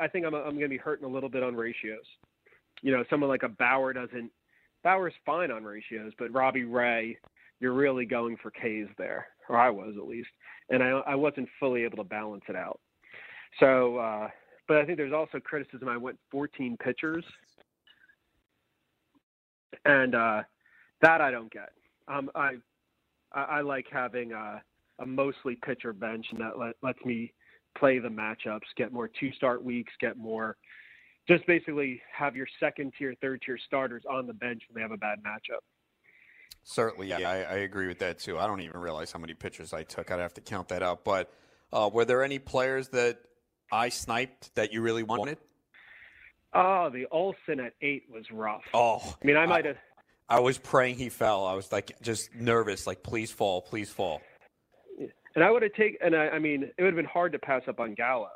Speaker 4: I think I'm I'm going to be hurting a little bit on ratios. You know, someone like a Bauer doesn't. Bauer's fine on ratios, but Robbie Ray, you're really going for K's there, or I was at least, and I I wasn't fully able to balance it out. So, uh, but I think there's also criticism. I went 14 pitchers, and uh, that I don't get. Um, I, I, I like having a, a mostly pitcher bench, and that let, lets me play the matchups, get more two start weeks, get more. Just basically have your second tier, third tier starters on the bench when they have a bad matchup.
Speaker 3: Certainly, yeah, I, I, agree with that too. I don't even realize how many pitchers I took. I'd have to count that up. But uh, were there any players that I sniped that you really wanted?
Speaker 4: Oh, the Olson at eight was rough.
Speaker 3: Oh,
Speaker 4: I mean, I might have.
Speaker 3: I was praying he fell. I was like just nervous, like please fall, please fall.
Speaker 4: And I would have taken, and I, I mean, it would have been hard to pass up on Gallo.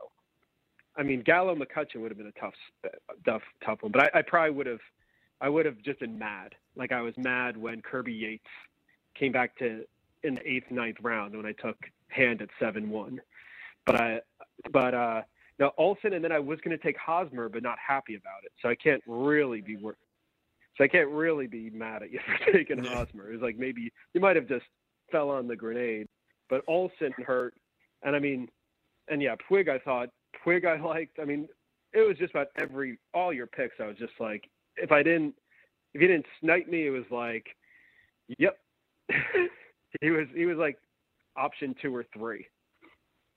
Speaker 4: I mean, Gallo McCutcheon would have been a tough, tough, tough one. But I, I probably would have, I would have just been mad. Like I was mad when Kirby Yates came back to in the eighth, ninth round when I took hand at seven one. But I, but uh, now Olson, and then I was going to take Hosmer, but not happy about it. So I can't really be worried. So I can't really be mad at you for taking Hosmer. It's like maybe you might have just fell on the grenade, but Olson hurt, and I mean, and yeah, Puig I thought Puig I liked. I mean, it was just about every all your picks. I was just like, if I didn't, if you didn't snipe me, it was like, yep. he was he was like option two or three.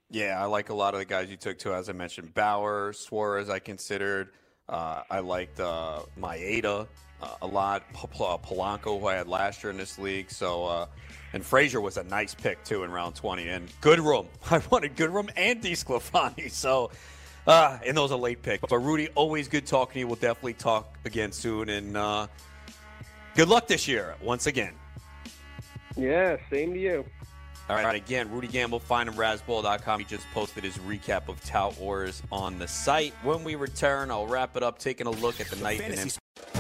Speaker 3: Yeah, I like a lot of the guys you took too. As I mentioned, Bauer, Suarez, I considered. Uh, I liked uh, Maeda uh, a lot. P- Polanco, who I had last year in this league. So, uh, and Frazier was a nice pick too in round 20. And Goodrum, I wanted Goodrum and DeSclafani. So, uh, and those are late picks. But Rudy, always good talking to you. We'll definitely talk again soon. And uh, good luck this year once again.
Speaker 4: Yeah, same to you.
Speaker 3: All right, again, Rudy Gamble, find him razzball.com. He just posted his recap of Tout Wars on the site. When we return, I'll wrap it up taking a look at the night in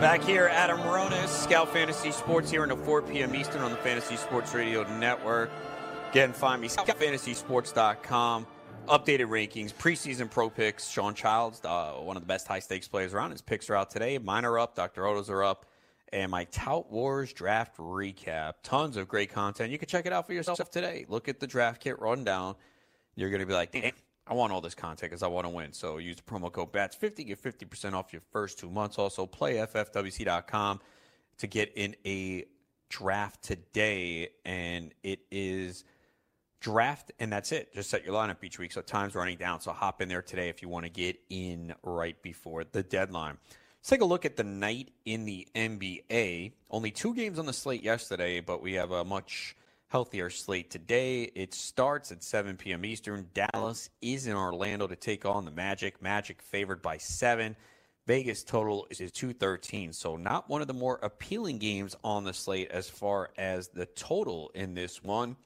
Speaker 3: Back here, Adam Ronis, Scout Fantasy Sports here in until 4 p.m. Eastern on the Fantasy Sports Radio Network. Again, find me, scoutfantasysports.com. Updated rankings, preseason pro picks. Sean Childs, uh, one of the best high stakes players around. His picks are out today. Mine are up. Dr. Roto's are up. And my Tout Wars draft recap. Tons of great content. You can check it out for yourself today. Look at the draft kit rundown. You're going to be like, damn, I want all this content because I want to win. So use the promo code BATS50, get 50% off your first two months. Also, play FFWC.com to get in a draft today. And it is draft, and that's it. Just set your lineup each week. So time's running down. So hop in there today if you want to get in right before the deadline. Let's take a look at the night in the NBA. Only two games on the slate yesterday, but we have a much healthier slate today. It starts at 7 p.m. Eastern. Dallas is in Orlando to take on the Magic. Magic favored by seven. Vegas total is 213. So, not one of the more appealing games on the slate as far as the total in this one.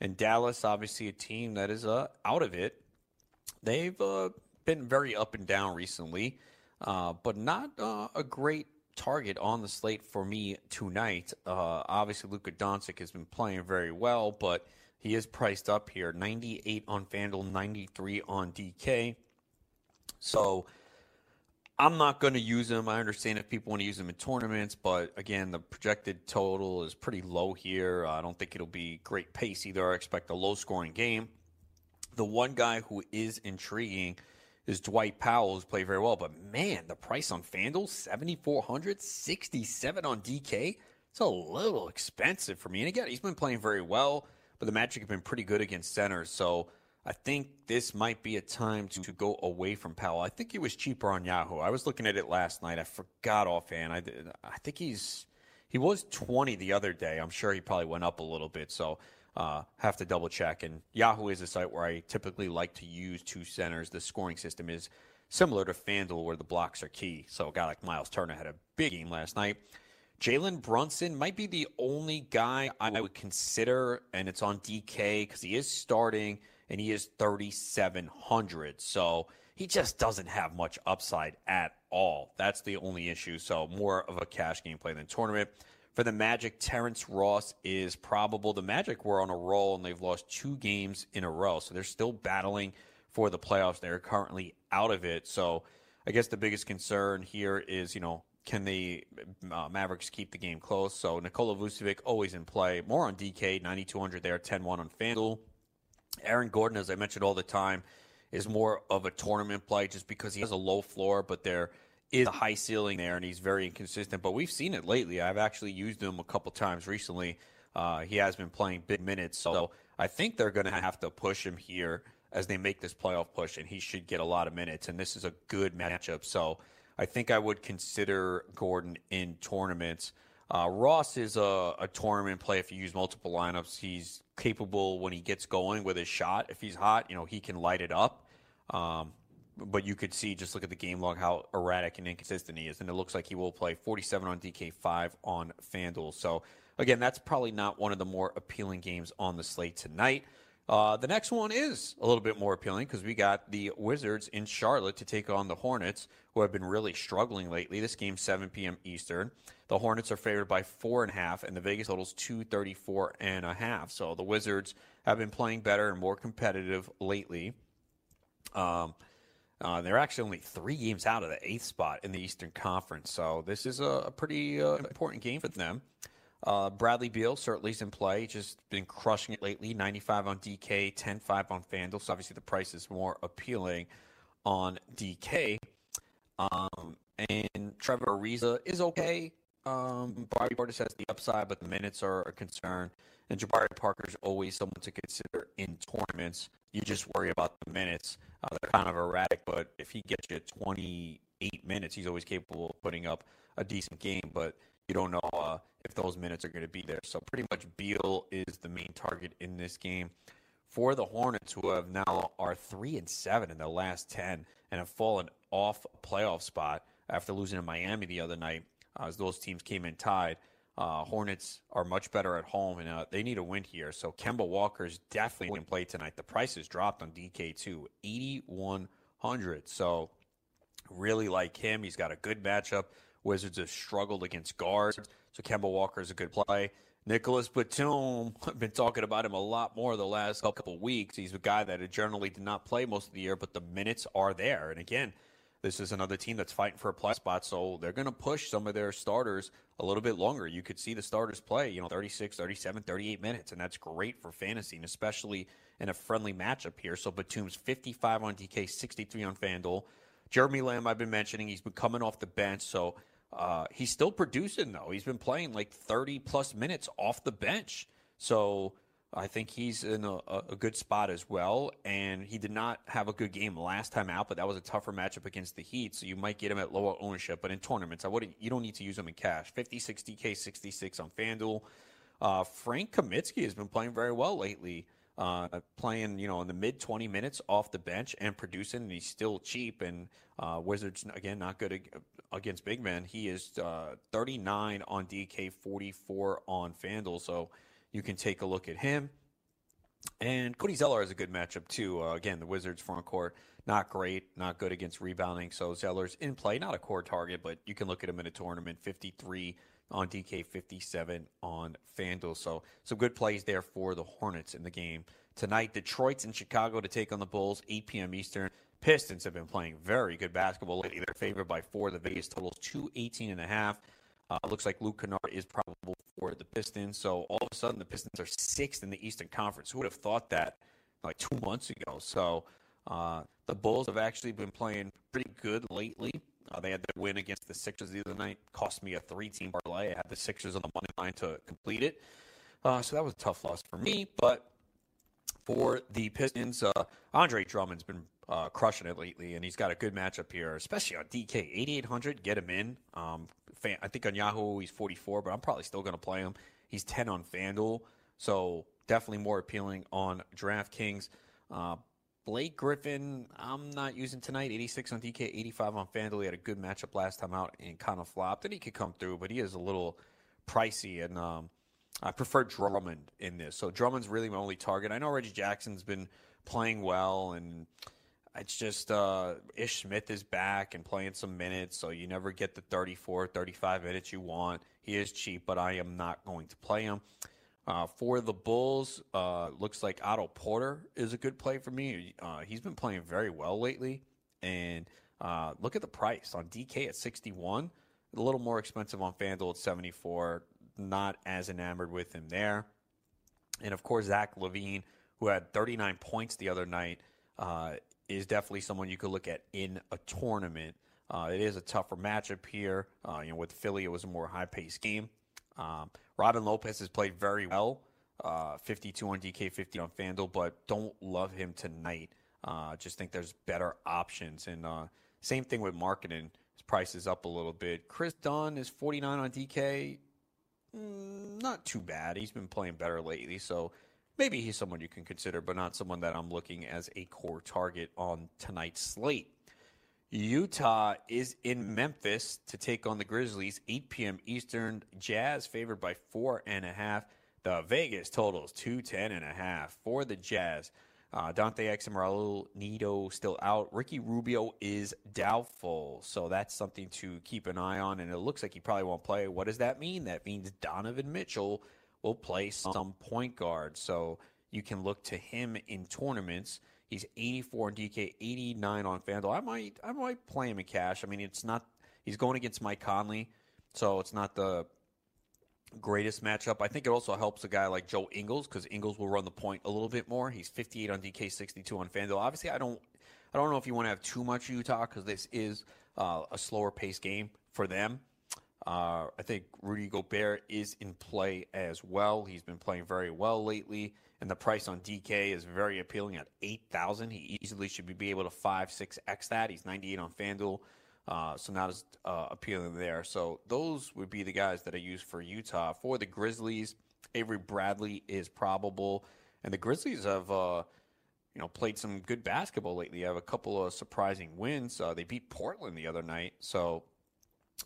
Speaker 3: And Dallas, obviously, a team that is uh, out of it. They've uh, been very up and down recently, uh, but not uh, a great target on the slate for me tonight. Uh, obviously, Luka Doncic has been playing very well, but he is priced up here 98 on FanDuel, 93 on DK. So I'm not going to use him. I understand if people want to use him in tournaments, but again, the projected total is pretty low here. I don't think it'll be great pace either. I expect a low scoring game. The one guy who is intriguing is Dwight Powell, who's played very well. But man, the price on FanDuel, 7,400, 67 on DK. It's a little expensive for me. And again, he's been playing very well, but the Magic have been pretty good against centers. So I think this might be a time to, to go away from Powell. I think he was cheaper on Yahoo. I was looking at it last night. I forgot offhand. I, I think he's he was 20 the other day. I'm sure he probably went up a little bit. So uh, have to double check. And Yahoo is a site where I typically like to use two centers. The scoring system is similar to FanDuel, where the blocks are key. So a guy like Miles Turner had a big game last night. Jalen Brunson might be the only guy I would consider, and it's on DK because he is starting and he is 3,700. So he just doesn't have much upside at all. That's the only issue. So more of a cash game play than tournament. For the Magic, Terrence Ross is probable. The Magic were on a roll and they've lost two games in a row. So they're still battling for the playoffs. They're currently out of it. So I guess the biggest concern here is, you know, can the uh, Mavericks keep the game close? So Nikola Vucevic always in play. More on DK, 9,200 there, 10 1 on FanDuel. Aaron Gordon, as I mentioned all the time, is more of a tournament play just because he has a low floor, but they're is a high ceiling there, and he's very inconsistent. But we've seen it lately. I've actually used him a couple times recently. Uh, he has been playing big minutes, so I think they're going to have to push him here as they make this playoff push, and he should get a lot of minutes. And this is a good matchup, so I think I would consider Gordon in tournaments. Uh, Ross is a, a, tournament play if you use multiple lineups. He's capable when he gets going with his shot. If he's hot, you know he can light it up. Um, but you could see just look at the game log how erratic and inconsistent he is, and it looks like he will play 47 on DK, five on FanDuel. So again, that's probably not one of the more appealing games on the slate tonight. Uh, the next one is a little bit more appealing because we got the Wizards in Charlotte to take on the Hornets, who have been really struggling lately. This game 7 p.m. Eastern. The Hornets are favored by four and a half, and the Vegas total's 234 and a half. So the Wizards have been playing better and more competitive lately. Um, uh, they're actually only three games out of the eighth spot in the Eastern Conference, so this is a, a pretty uh, important game for them. Uh, Bradley Beal certainly is in play. Just been crushing it lately. 95 on DK, 10-5 on FanDuel. So obviously the price is more appealing on DK. Um, and Trevor Ariza is okay. Um, Bobby Portis has the upside, but the minutes are a concern. And Jabari Parker is always someone to consider in tournaments. You just worry about the minutes. Uh, they're kind of erratic, but if he gets you 28 minutes, he's always capable of putting up a decent game. But you don't know uh, if those minutes are going to be there. So pretty much Beal is the main target in this game. For the Hornets, who have now are three and seven in their last ten and have fallen off a playoff spot after losing to Miami the other night, uh, as those teams came in tied. Uh, Hornets are much better at home, and uh, they need a win here. So Kemba Walker is definitely in play tonight. The price has dropped on DK two, eighty one hundred. So really like him. He's got a good matchup Wizards have struggled against guards, so Kemba Walker is a good play. Nicholas Batum, I've been talking about him a lot more the last couple weeks. He's a guy that generally did not play most of the year, but the minutes are there. And again, this is another team that's fighting for a play spot, so they're going to push some of their starters a little bit longer. You could see the starters play, you know, 36, 37, 38 minutes, and that's great for fantasy, and especially in a friendly matchup here. So Batum's 55 on DK, 63 on FanDuel. Jeremy Lamb, I've been mentioning, he's been coming off the bench, so uh, he's still producing though. He's been playing like 30 plus minutes off the bench. So I think he's in a, a, good spot as well. And he did not have a good game last time out, but that was a tougher matchup against the Heat. So you might get him at lower ownership. But in tournaments, I wouldn't. You don't need to use him in cash. 50, 60 k, 66 on FanDuel. Uh, Frank Kaminsky has been playing very well lately. Uh, playing, you know, in the mid 20 minutes off the bench and producing, and he's still cheap. And uh, Wizards, again, not good against big men. He is uh, 39 on DK, 44 on FanDuel. So you can take a look at him. And Cody Zeller has a good matchup, too. Uh, again, the Wizards front court, not great, not good against rebounding. So Zeller's in play, not a core target, but you can look at him in a tournament 53 on DK, 57 on FanDuel. So some good plays there for the Hornets in the game. Tonight, Detroit's in Chicago to take on the Bulls, 8 p.m. Eastern. Pistons have been playing very good basketball lately. They're favored by four. The Vegas total is 218 and a half. Uh, looks like Luke Kennard is probable for the Pistons. So all of a sudden, the Pistons are sixth in the Eastern Conference. Who would have thought that like two months ago? So uh, the Bulls have actually been playing pretty good lately. Uh, they had their win against the Sixers the other night. Cost me a three-team parlay. I had the Sixers on the money line to complete it. Uh, so that was a tough loss for me. But for the Pistons, uh, Andre Drummond's been uh, crushing it lately, and he's got a good matchup here, especially on DK 8800. Get him in. Um, fan, I think on Yahoo he's 44, but I'm probably still going to play him. He's 10 on FanDuel, so definitely more appealing on DraftKings. Uh, Blake Griffin, I'm not using tonight. 86 on DK, 85 on FanDuel. He had a good matchup last time out and kind of flopped, and he could come through, but he is a little pricey, and um, I prefer Drummond in this. So Drummond's really my only target. I know Reggie Jackson's been playing well, and it's just uh, Ish Smith is back and playing some minutes, so you never get the 34, 35 minutes you want. He is cheap, but I am not going to play him. Uh, for the Bulls, uh, looks like Otto Porter is a good play for me. Uh, he's been playing very well lately, and uh, look at the price on DK at 61, a little more expensive on FanDuel at 74. Not as enamored with him there, and of course Zach LaVine, who had 39 points the other night. Is definitely someone you could look at in a tournament. Uh, it is a tougher matchup here. Uh, you know, with Philly, it was a more high-paced game. Um, Robin Lopez has played very well, uh, 52 on DK, 50 on FanDuel, but don't love him tonight. Uh, just think there's better options. And uh, same thing with Markkanen. His price is up a little bit. Kris Dunn is 49 on DK. Mm, not too bad. He's been playing better lately, so maybe he's someone you can consider, but not someone that I'm looking as a core target on tonight's slate. Utah is in Memphis to take on the Grizzlies, 8 p.m. Eastern. Jazz favored by four and a half. The Vegas totals 210 and a half for the Jazz. Uh, Dante Exum, Raul Neto still out. Ricky Rubio is doubtful, so that's something to keep an eye on. And it looks like he probably won't play. What does that mean? That means Donovan Mitchell will play some point guard. So you can look to him in tournaments. He's 84 on DK, 89 on FanDuel. I might, I might play him in cash. I mean, it's not. He's going against Mike Conley, so it's not the greatest matchup. I think it also helps a guy like Joe Ingles because Ingles will run the point a little bit more. He's 58 on DK, 62 on FanDuel. Obviously, I don't, I don't know if you want to have too much Utah because this is uh, a slower pace game for them. Uh, I think Rudy Gobert is in play as well. He's been playing very well lately, and the price on DK is very appealing at eight thousand. He easily should be able to five six x that. He's ninety eight on FanDuel, uh, so not as uh, appealing there. So those would be the guys that I use for Utah. For the Grizzlies, Avery Bradley is probable, and the Grizzlies have. Uh, you know, played some good basketball lately. They have a couple of surprising wins. Uh, they beat Portland the other night, so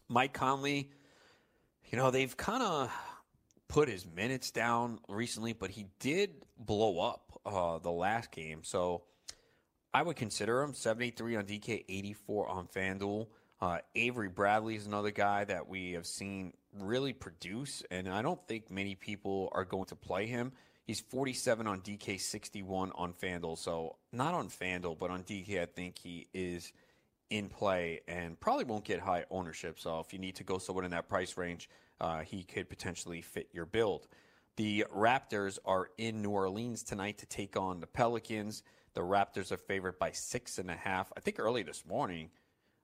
Speaker 3: Mike Conley, you know, they've kind of put his minutes down recently, but he did blow up uh, the last game. So I would consider him 73 on DK, 84 on FanDuel. Uh, Avery Bradley is another guy that we have seen really produce, and I don't think many people are going to play him. He's 47 on DK, 61 on FanDuel. So not on FanDuel, but on DK, I think he is – in play and probably won't get high ownership. So if you need to go someone in that price range, uh, he could potentially fit your build. The Raptors are in New Orleans tonight to take on the Pelicans. The Raptors are favored by six and a half. I think early this morning,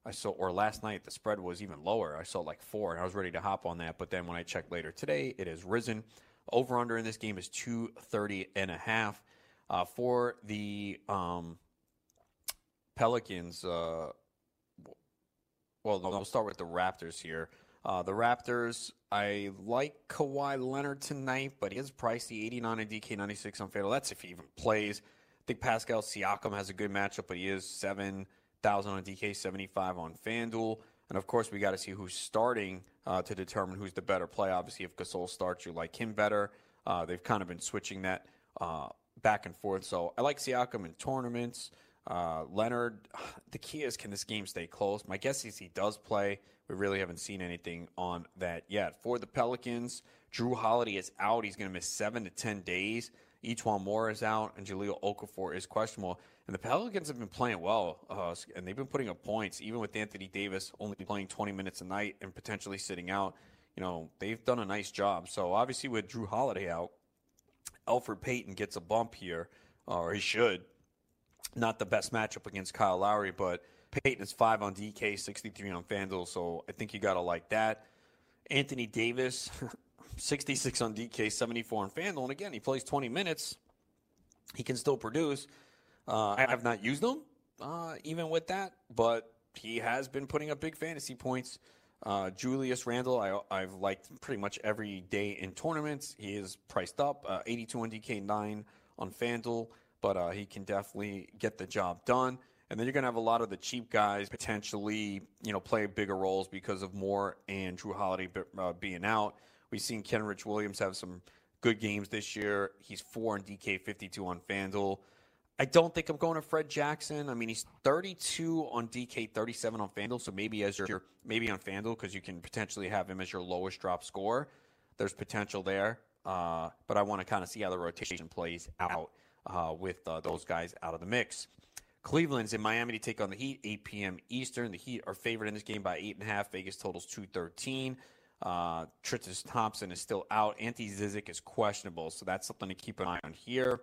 Speaker 3: I saw, or last night, the spread was even lower. I saw like four, and I was ready to hop on that. But then when I checked later today, it has risen. Over under in this game is 230 and a half. Uh, for the um, Pelicans, uh, well, no, we'll start with the Raptors here. Uh, the Raptors, I like Kawhi Leonard tonight, but he is pricey, 89 and DK 96 on FanDuel. That's if he even plays. I think Pascal Siakam has a good matchup, but he is 7,000 on DK, 75 on FanDuel. And of course, we got to see who's starting uh, to determine who's the better play. Obviously, if Gasol starts, you like him better. Uh, they've kind of been switching that uh, back and forth. So I like Siakam in tournaments. Uh, Leonard, the key is can this game stay close? My guess is he does play. We really haven't seen anything on that yet. For the Pelicans, Jrue Holiday is out. He's going to miss seven to ten days. E'Twaun Moore is out, and Jahlil Okafor is questionable. And the Pelicans have been playing well, uh, and they've been putting up points, even with Anthony Davis only playing 20 minutes a night and potentially sitting out. You know, they've done a nice job. So obviously, with Jrue Holiday out, Elfrid Payton gets a bump here, or he should not the best matchup against Kyle Lowry, but Payton is five on DK, 63 on FanDuel, so I think you got to like that. Anthony Davis, 66 on DK, 74 on FanDuel, and again, he plays 20 minutes. He can still produce. Uh, I have not used him, uh, even with that, but he has been putting up big fantasy points. Uh, Julius Randle, I, have liked pretty much every day in tournaments. He is priced up, uh, 82 on DK, 9 on FanDuel but uh, he can definitely get the job done. And then you're going to have a lot of the cheap guys potentially, you know, play bigger roles because of Moore and Jrue Holiday uh, being out. We've seen Kenrich Williams have some good games this year. He's four on DK, 52 on FanDuel. I don't think I'm going to Fred Jackson. I mean, he's 32 on DK, 37 on FanDuel. So maybe as your maybe on FanDuel because you can potentially have him as your lowest drop score. There's potential there, uh, but I want to kind of see how the rotation plays out uh, with uh, those guys out of the mix. Cleveland's in Miami to take on the Heat, 8 p.m. Eastern. The Heat are favored in this game by 8.5. Vegas totals 213. Uh, Tristan Thompson is still out. Ante Zizic is questionable, so that's something to keep an eye on here.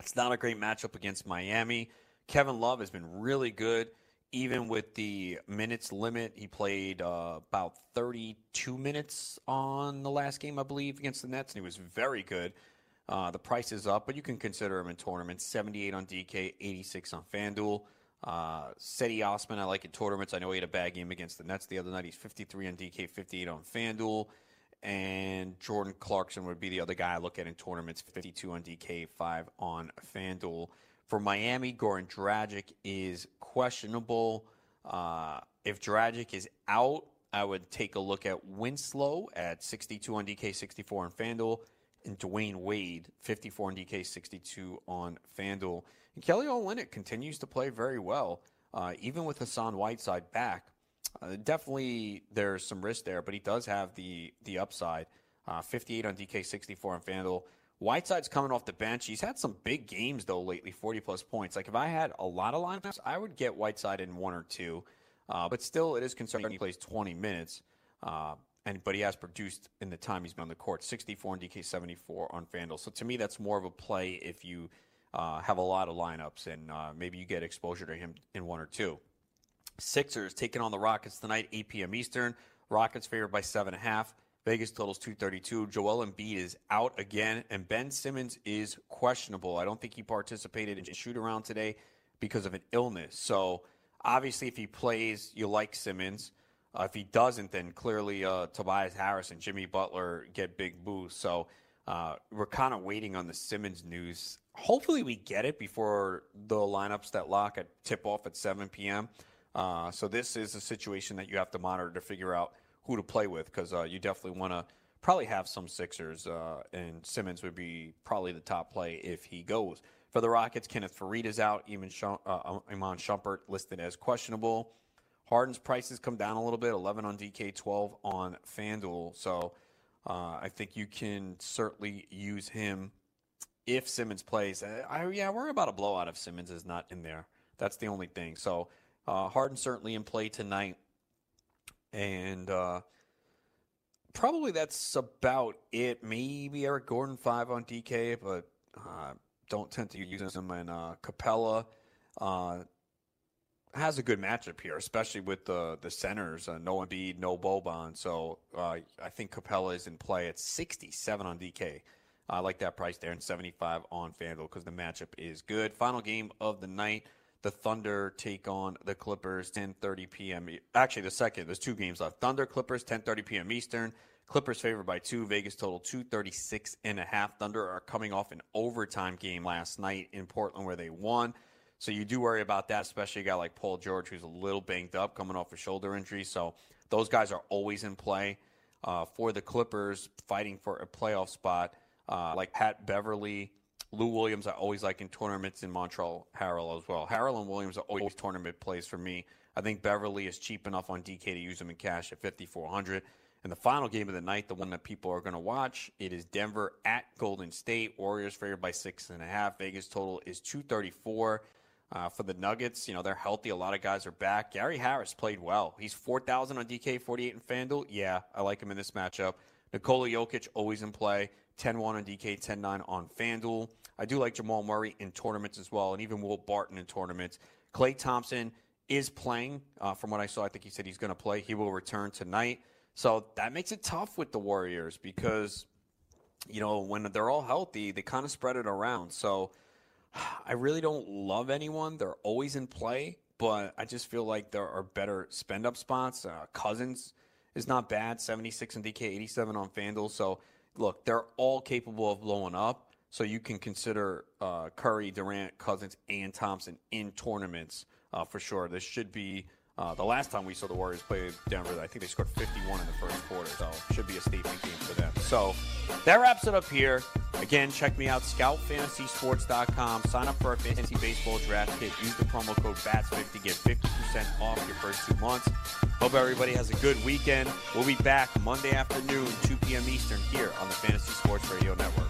Speaker 3: It's not a great matchup against Miami. Kevin Love has been really good, even with the minutes limit. He played uh, about 32 minutes on the last game, I believe, against the Nets, and he was very good. Uh, the price is up, but you can consider him in tournaments. 78 on DK, 86 on FanDuel. Uh, Cedi Osman, I like in tournaments. I know he had a bad game against the Nets the other night. He's 53 on DK, 58 on FanDuel. And Jordan Clarkson would be the other guy I look at in tournaments, 52 on DK, 5 on FanDuel. For Miami, Goran Dragic is questionable. Uh, if Dragic is out, I would take a look at Winslow at 62 on DK, 64 on FanDuel. And Dwyane Wade, 54 on DK, 62 on FanDuel. And Kelly Olynyk continues to play very well, uh, even with Hassan Whiteside back. Uh, definitely, there's some risk there, but he does have the the upside. Uh, 58 on DK, 64 on FanDuel. Whiteside's coming off the bench. He's had some big games though lately, 40 plus points. Like if I had a lot of lineups, I would get Whiteside in one or two. Uh, but still, it is concerning he plays 20 minutes. And but he has produced in the time he's been on the court, 64 and DK 74 on FanDuel. So to me, that's more of a play if you uh, have a lot of lineups and uh, maybe you get exposure to him in one or two. Sixers taking on the Rockets tonight, 8 p.m. Eastern. Rockets favored by seven and a half. Vegas totals 232. Joel Embiid is out again, and Ben Simmons is questionable. I don't think he participated in shoot around today because of an illness. So obviously, if he plays, you like Simmons. Uh, if he doesn't, then clearly uh, Tobias Harris and Jimmy Butler get big boosts. So uh, we're kind of waiting on the Simmons news. Hopefully, we get it before the lineups that lock at tip off at 7 p.m. Uh, so this is a situation that you have to monitor to figure out who to play with because uh, you definitely want to probably have some Sixers, uh, and Simmons would be probably the top play if he goes. For the Rockets, Kenneth Faried is out. Even Iman Shumpert listed as questionable. Harden's prices come down a little bit, 11 on DK, 12 on FanDuel. So uh, I think you can certainly use him if Simmons plays. I, I, yeah, we're about a blowout if Simmons is not in there. That's the only thing. So uh, Harden certainly in play tonight. And uh, probably that's about it. Maybe Eric Gordon, 5 on DK, but uh, don't tend to use him in uh, Capela. Uh, has a good matchup here, especially with the the centers, uh, no Embiid, no Boban. So uh, I think Capela is in play at 67 on DK. I like that price there, and 75 on FanDuel because the matchup is good. Final game of the night: the Thunder take on the Clippers, 10:30 p.m. Actually, the second. There's two games left. Thunder Clippers, 10:30 p.m. Eastern. Clippers favored by two. Vegas total 236 and a half. Thunder are coming off an overtime game last night in Portland where they won. So you do worry about that, especially a guy like Paul George, who's a little banged up, coming off a shoulder injury. So those guys are always in play uh, for the Clippers, fighting for a playoff spot. Uh, like Pat Beverley, Lou Williams, I always like in tournaments in Montrezl Harrell as well. Harrell and Williams are always tournament plays for me. I think Beverley is cheap enough on DK to use him in cash at 5400 and the final game of the night, the one that people are going to watch, it is Denver at Golden State. Warriors favored by six and a half. Vegas total is 234. Uh, for the Nuggets, you know, they're healthy. A lot of guys are back. Gary Harris played well. He's 4,000 on DK, 48 in FanDuel. Yeah, I like him in this matchup. Nikola Jokic always in play. 10 1 on DK, 10 9 on FanDuel. I do like Jamal Murray in tournaments as well, and even Will Barton in tournaments. Klay Thompson is playing. Uh, from what I saw, I think he said he's going to play. He will return tonight. So that makes it tough with the Warriors because, you know, when they're all healthy, they kind of spread it around. So, I really don't love anyone. They're always in play, but I just feel like there are better spend up spots. Uh, Cousins is not bad, 76 and DK, 87 on FanDuel. So, look, they're all capable of blowing up. So you can consider uh, Curry, Durant, Cousins, and Thompson in tournaments uh, for sure. This should be uh, the last time we saw the Warriors play Denver, I think they scored 51 in the first quarter, so should be a statement game for them. So that wraps it up here. Again, check me out, scoutfantasysports.com. Sign up for our fantasy baseball draft kit. Use the promo code BATS50 to get 50% off your first two months. Hope everybody has a good weekend. We'll be back Monday afternoon, 2 p.m. Eastern, here on the Fantasy Sports Radio Network.